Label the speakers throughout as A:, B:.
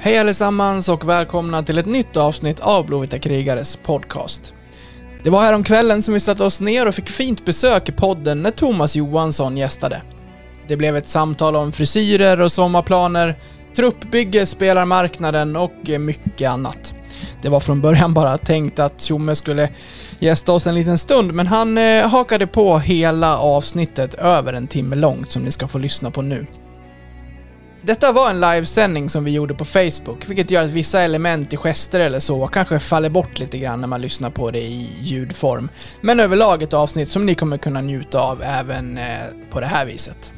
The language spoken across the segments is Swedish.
A: Hej allesammans och välkomna till ett nytt avsnitt av Blåvita krigares podcast. Det var här om kvällen som vi satte oss ner och fick fint besök i podden när Thomas Johansson gästade. Det blev ett samtal om frisyrer och sommarplaner, truppbygge, spelarmarknaden och eh, mycket annat. Det var från början bara tänkt att Tjomme skulle gästa oss en liten stund, men han eh, hakade på hela avsnittet över en timme långt som ni ska få lyssna på nu. Detta var en livesändning som vi gjorde på Facebook, vilket gör att vissa element i gester eller så kanske faller bort lite grann när man lyssnar på det i ljudform. Men överlag ett avsnitt som ni kommer kunna njuta av även eh, på det här viset.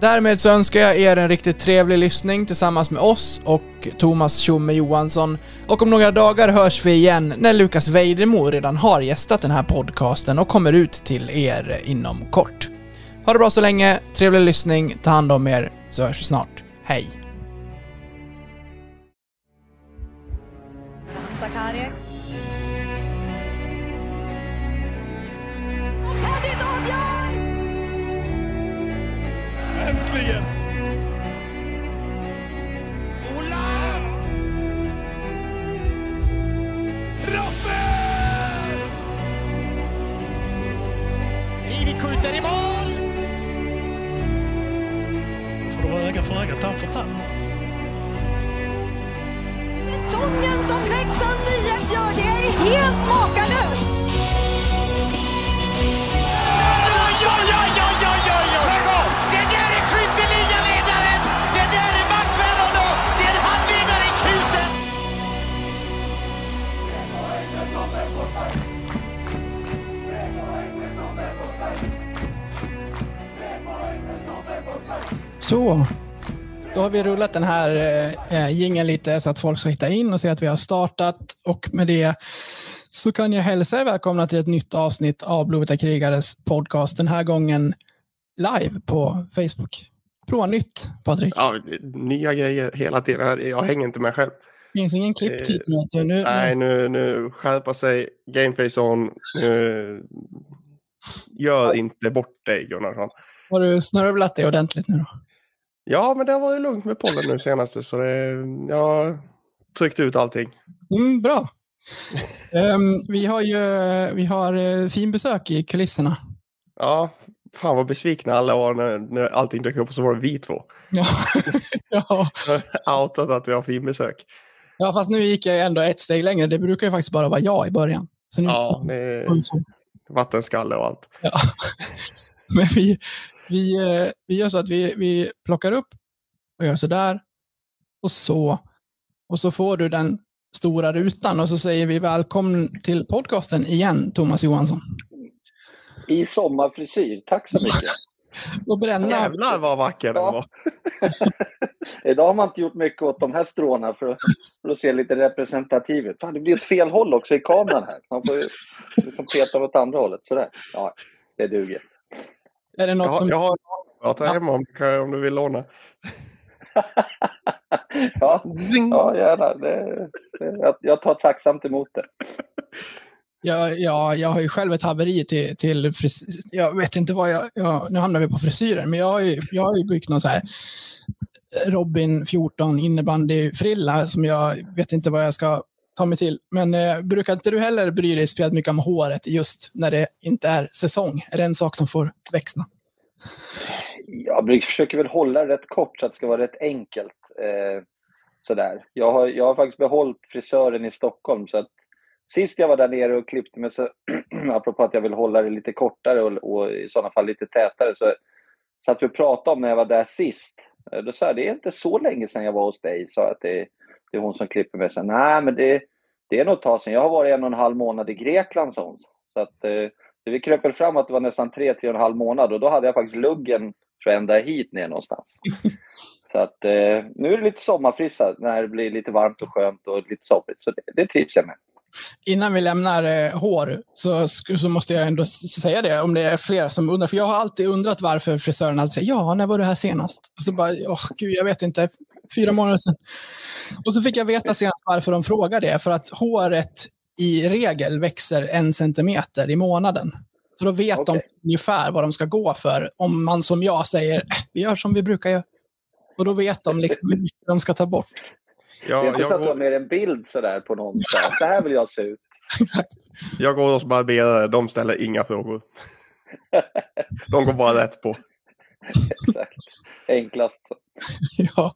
A: Därmed så önskar jag er en riktigt trevlig lyssning tillsammans med oss och Thomas Tjomme Johansson. Och om några dagar hörs vi igen när Lukas Weidemo redan har gästat den här podcasten och kommer ut till er inom kort. Ha det bra så länge, trevlig lyssning, ta hand om er, så hörs vi snart. Hej!
B: Äntligen! Olas! Raffel! Skjuter i mål!
C: För öga, tand för tand.
D: Säsongen som Leksands IF gör, det är helt makalöst!
A: Så. Då har vi rullat den här eh, jingeln lite så att folk ska hitta in och se att vi har startat. Och med det så kan jag hälsa er välkomna till ett nytt avsnitt av Blåvita krigares podcast. Den här gången live på Facebook. Prova nytt, Patrik.
E: Ja, nya grejer hela tiden. Jag hänger inte med själv.
A: finns ingen klipptid nu. vet du. Nu,
E: Nej, nu, nu skärpa sig. Gameface on. Nu, gör inte bort dig, Gunnarsson.
A: har du snörvlat dig ordentligt nu då?
E: Ja, men det har varit lugnt med podden nu senaste, så det, jag har tryckt ut allting.
A: Mm, bra. Ehm, vi har ju vi har eh, fin besök i kulisserna.
E: Ja, fan vad besvikna alla var när, när allting dök upp och så var det vi två.
A: Ja. ja.
E: Outat att vi har fin besök.
A: ja, fast nu gick jag ändå ett steg längre. Det brukar ju faktiskt bara vara jag i början. Så nu,
E: Ja, det är vattenskalle och allt.
A: Ja. Men vi, vi, eh, vi gör så att vi, vi plockar upp och gör så där. Och så. Och så får du den stora rutan och så säger vi välkommen till podcasten igen, Thomas Johansson.
F: I sommarfrisyr, tack så mycket.
A: Och bränna.
E: Jävlar vad vacker den var.
F: Idag har man inte gjort mycket åt de här stråna för att, för att se lite representativ ut. Fan, det blir ett fel håll också i kameran här. Man får ju liksom peta åt andra hållet. Sådär. Ja, det duger.
A: Är det något
E: Jag, har-
A: som...
E: jag har en hemma om, kan- om du vill låna.
F: Ja,
E: Zing.
F: ja gärna. Det, det, jag, jag tar tacksamt emot det.
A: Jag, jag, jag har ju själv ett haveri till, till frisyr. Jag vet inte vad jag, jag... Nu hamnar vi på frisyrer, men jag har ju, jag har ju byggt någon så här Robin 14 innebandyfrilla som jag vet inte vad jag ska ta mig till. Men eh, brukar inte du heller bry dig speciellt mycket om håret just när det inte är säsong? Är det en sak som får växa?
F: Jag försöker väl hålla det rätt kort så att det ska vara rätt enkelt. Eh, sådär. Jag, har, jag har faktiskt behållit frisören i Stockholm. Så att sist jag var där nere och klippte mig, så, apropå att jag vill hålla det lite kortare och, och i sådana fall lite tätare, så satt vi och pratade om när jag var där sist. Eh, då sa jag, det är inte så länge sedan jag var hos dig, sa jag att det, är hon som klipper mig. Så, Nej, men det, det är nog ett tag sedan. Jag har varit en och en halv månad i Grekland, hon. Så att, eh, vi kröp väl fram att det var nästan tre, tre och en halv månad och då hade jag faktiskt luggen tror jag, ända hit ner någonstans. Så att eh, nu är det lite sommarfrissa när det blir lite varmt och skönt och lite soppigt. Så det, det trivs jag med.
A: Innan vi lämnar eh, hår så, så måste jag ändå säga det om det är fler som undrar. För jag har alltid undrat varför frisören alltid säger ja, när var du här senast? Och så bara, åh gud, jag vet inte, fyra månader sedan. Och så fick jag veta senast varför de frågar det. För att håret i regel växer en centimeter i månaden. Så då vet de
F: Okej.
A: ungefär vad de ska gå för. Om man som jag säger, "Äh, vi gör som vi brukar göra. Och då vet de liksom hur mycket de ska ta bort.
F: Det är
E: Jag,
F: inte så att du har
E: går,
F: med en bild sådär på någon. Så här vill jag se ut.
A: Exakt.
E: jag går hos barberare, de ställer inga frågor. De går bara rätt på.
F: Exakt. Enklast.
A: Ja.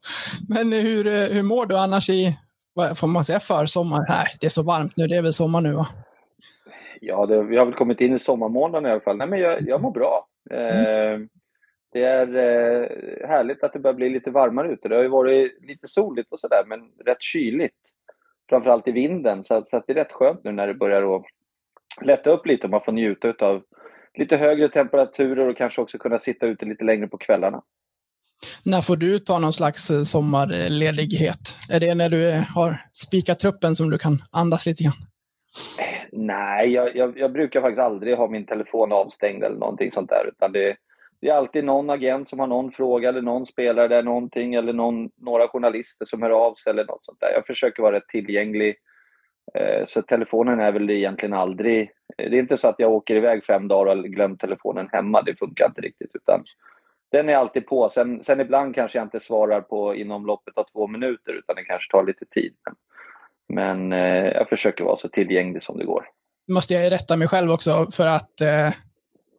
A: Men hur, eh, hur mår du annars i, vad får man säga, försommar? Nej, det är så varmt nu. Det är väl sommar nu va?
F: Ja, det, vi har väl kommit in i sommarmånaden i alla fall. Nej, men jag, jag mår bra. Eh, det är eh, härligt att det börjar bli lite varmare ute. Det har ju varit lite soligt och sådär, men rätt kyligt. Framförallt i vinden, så, att, så att det är rätt skönt nu när det börjar att lätta upp lite och man får njuta av lite högre temperaturer och kanske också kunna sitta ute lite längre på kvällarna.
A: När får du ta någon slags eh, sommarledighet? Är det när du eh, har spikat truppen som du kan andas lite grann?
F: Nej, jag, jag, jag brukar faktiskt aldrig ha min telefon avstängd eller någonting sånt där. Utan det, det är alltid någon agent som har någon fråga eller någon spelare där någonting eller någon, några journalister som hör av sig eller något sånt där. Jag försöker vara rätt tillgänglig. Eh, så telefonen är väl egentligen aldrig... Det är inte så att jag åker iväg fem dagar och har glömt telefonen hemma. Det funkar inte riktigt. Utan den är alltid på. Sen, sen ibland kanske jag inte svarar på inom loppet av två minuter utan det kanske tar lite tid. Men, men eh, jag försöker vara så tillgänglig som det går.
A: måste jag rätta mig själv också, för att eh,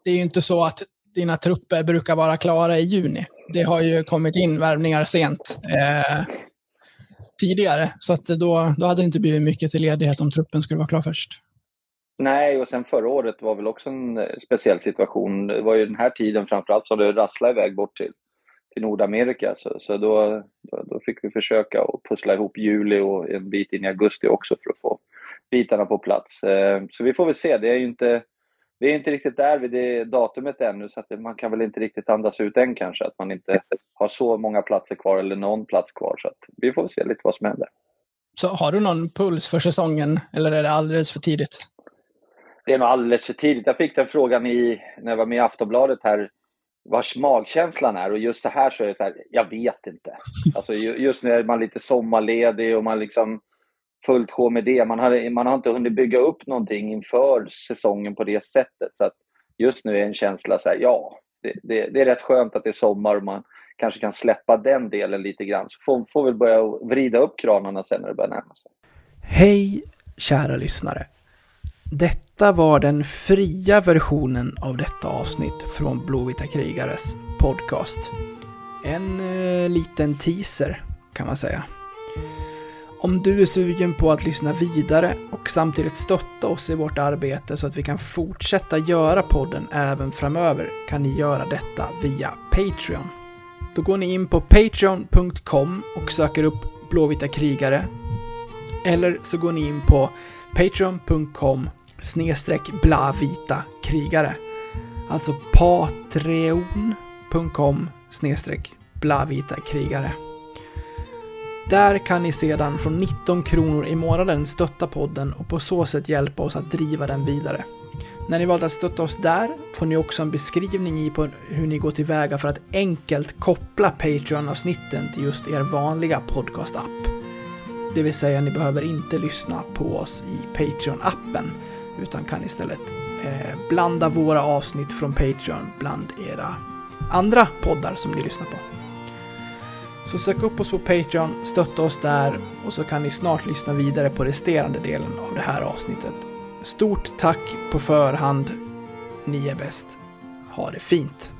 A: det är ju inte så att dina trupper brukar vara klara i juni. Det har ju kommit in värvningar sent eh, tidigare, så att då, då hade det inte blivit mycket till ledighet om truppen skulle vara klar först.
F: Nej, och sen förra året var väl också en eh, speciell situation. Det var ju den här tiden framförallt som det rasslade iväg bort till, till Nordamerika. Så, så då, då, då fick vi försöka att pussla ihop juli och en bit in i augusti också för att få bitarna på plats. Eh, så vi får väl se. Det är ju inte, vi är inte riktigt där vid det datumet ännu så att man kan väl inte riktigt andas ut än kanske. Att man inte har så många platser kvar eller någon plats kvar. Så att vi får väl se lite vad som händer.
A: Så har du någon puls för säsongen, eller är det alldeles för tidigt?
F: Det är nog alldeles för tidigt. Jag fick den frågan i, när jag var med i Aftonbladet här, vars magkänslan är. Och just det här så är det så här, jag vet inte. Alltså just när man är lite sommarledig och man liksom fullt sjå med det. Man har, man har inte hunnit bygga upp någonting inför säsongen på det sättet. Så att just nu är en känsla så här, ja, det, det, det är rätt skönt att det är sommar och man kanske kan släppa den delen lite grann. Så får, får vi börja vrida upp kranarna sen när det börjar närma sig.
A: Hej, kära lyssnare. Detta var den fria versionen av detta avsnitt från Blåvita krigares podcast. En eh, liten teaser, kan man säga. Om du är sugen på att lyssna vidare och samtidigt stötta oss i vårt arbete så att vi kan fortsätta göra podden även framöver kan ni göra detta via Patreon. Då går ni in på patreon.com och söker upp Blåvita krigare eller så går ni in på patreon.com snedstreck blavita krigare. Alltså patreon.com snedstreck blavita krigare. Där kan ni sedan från 19 kronor i månaden stötta podden och på så sätt hjälpa oss att driva den vidare. När ni valt att stötta oss där får ni också en beskrivning i på hur ni går tillväga för att enkelt koppla Patreon-avsnitten till just er vanliga podcast-app. Det vill säga, ni behöver inte lyssna på oss i Patreon-appen, utan kan istället eh, blanda våra avsnitt från Patreon bland era andra poddar som ni lyssnar på. Så sök upp oss på Patreon, stötta oss där och så kan ni snart lyssna vidare på resterande delen av det här avsnittet. Stort tack på förhand. Ni är bäst. Ha det fint!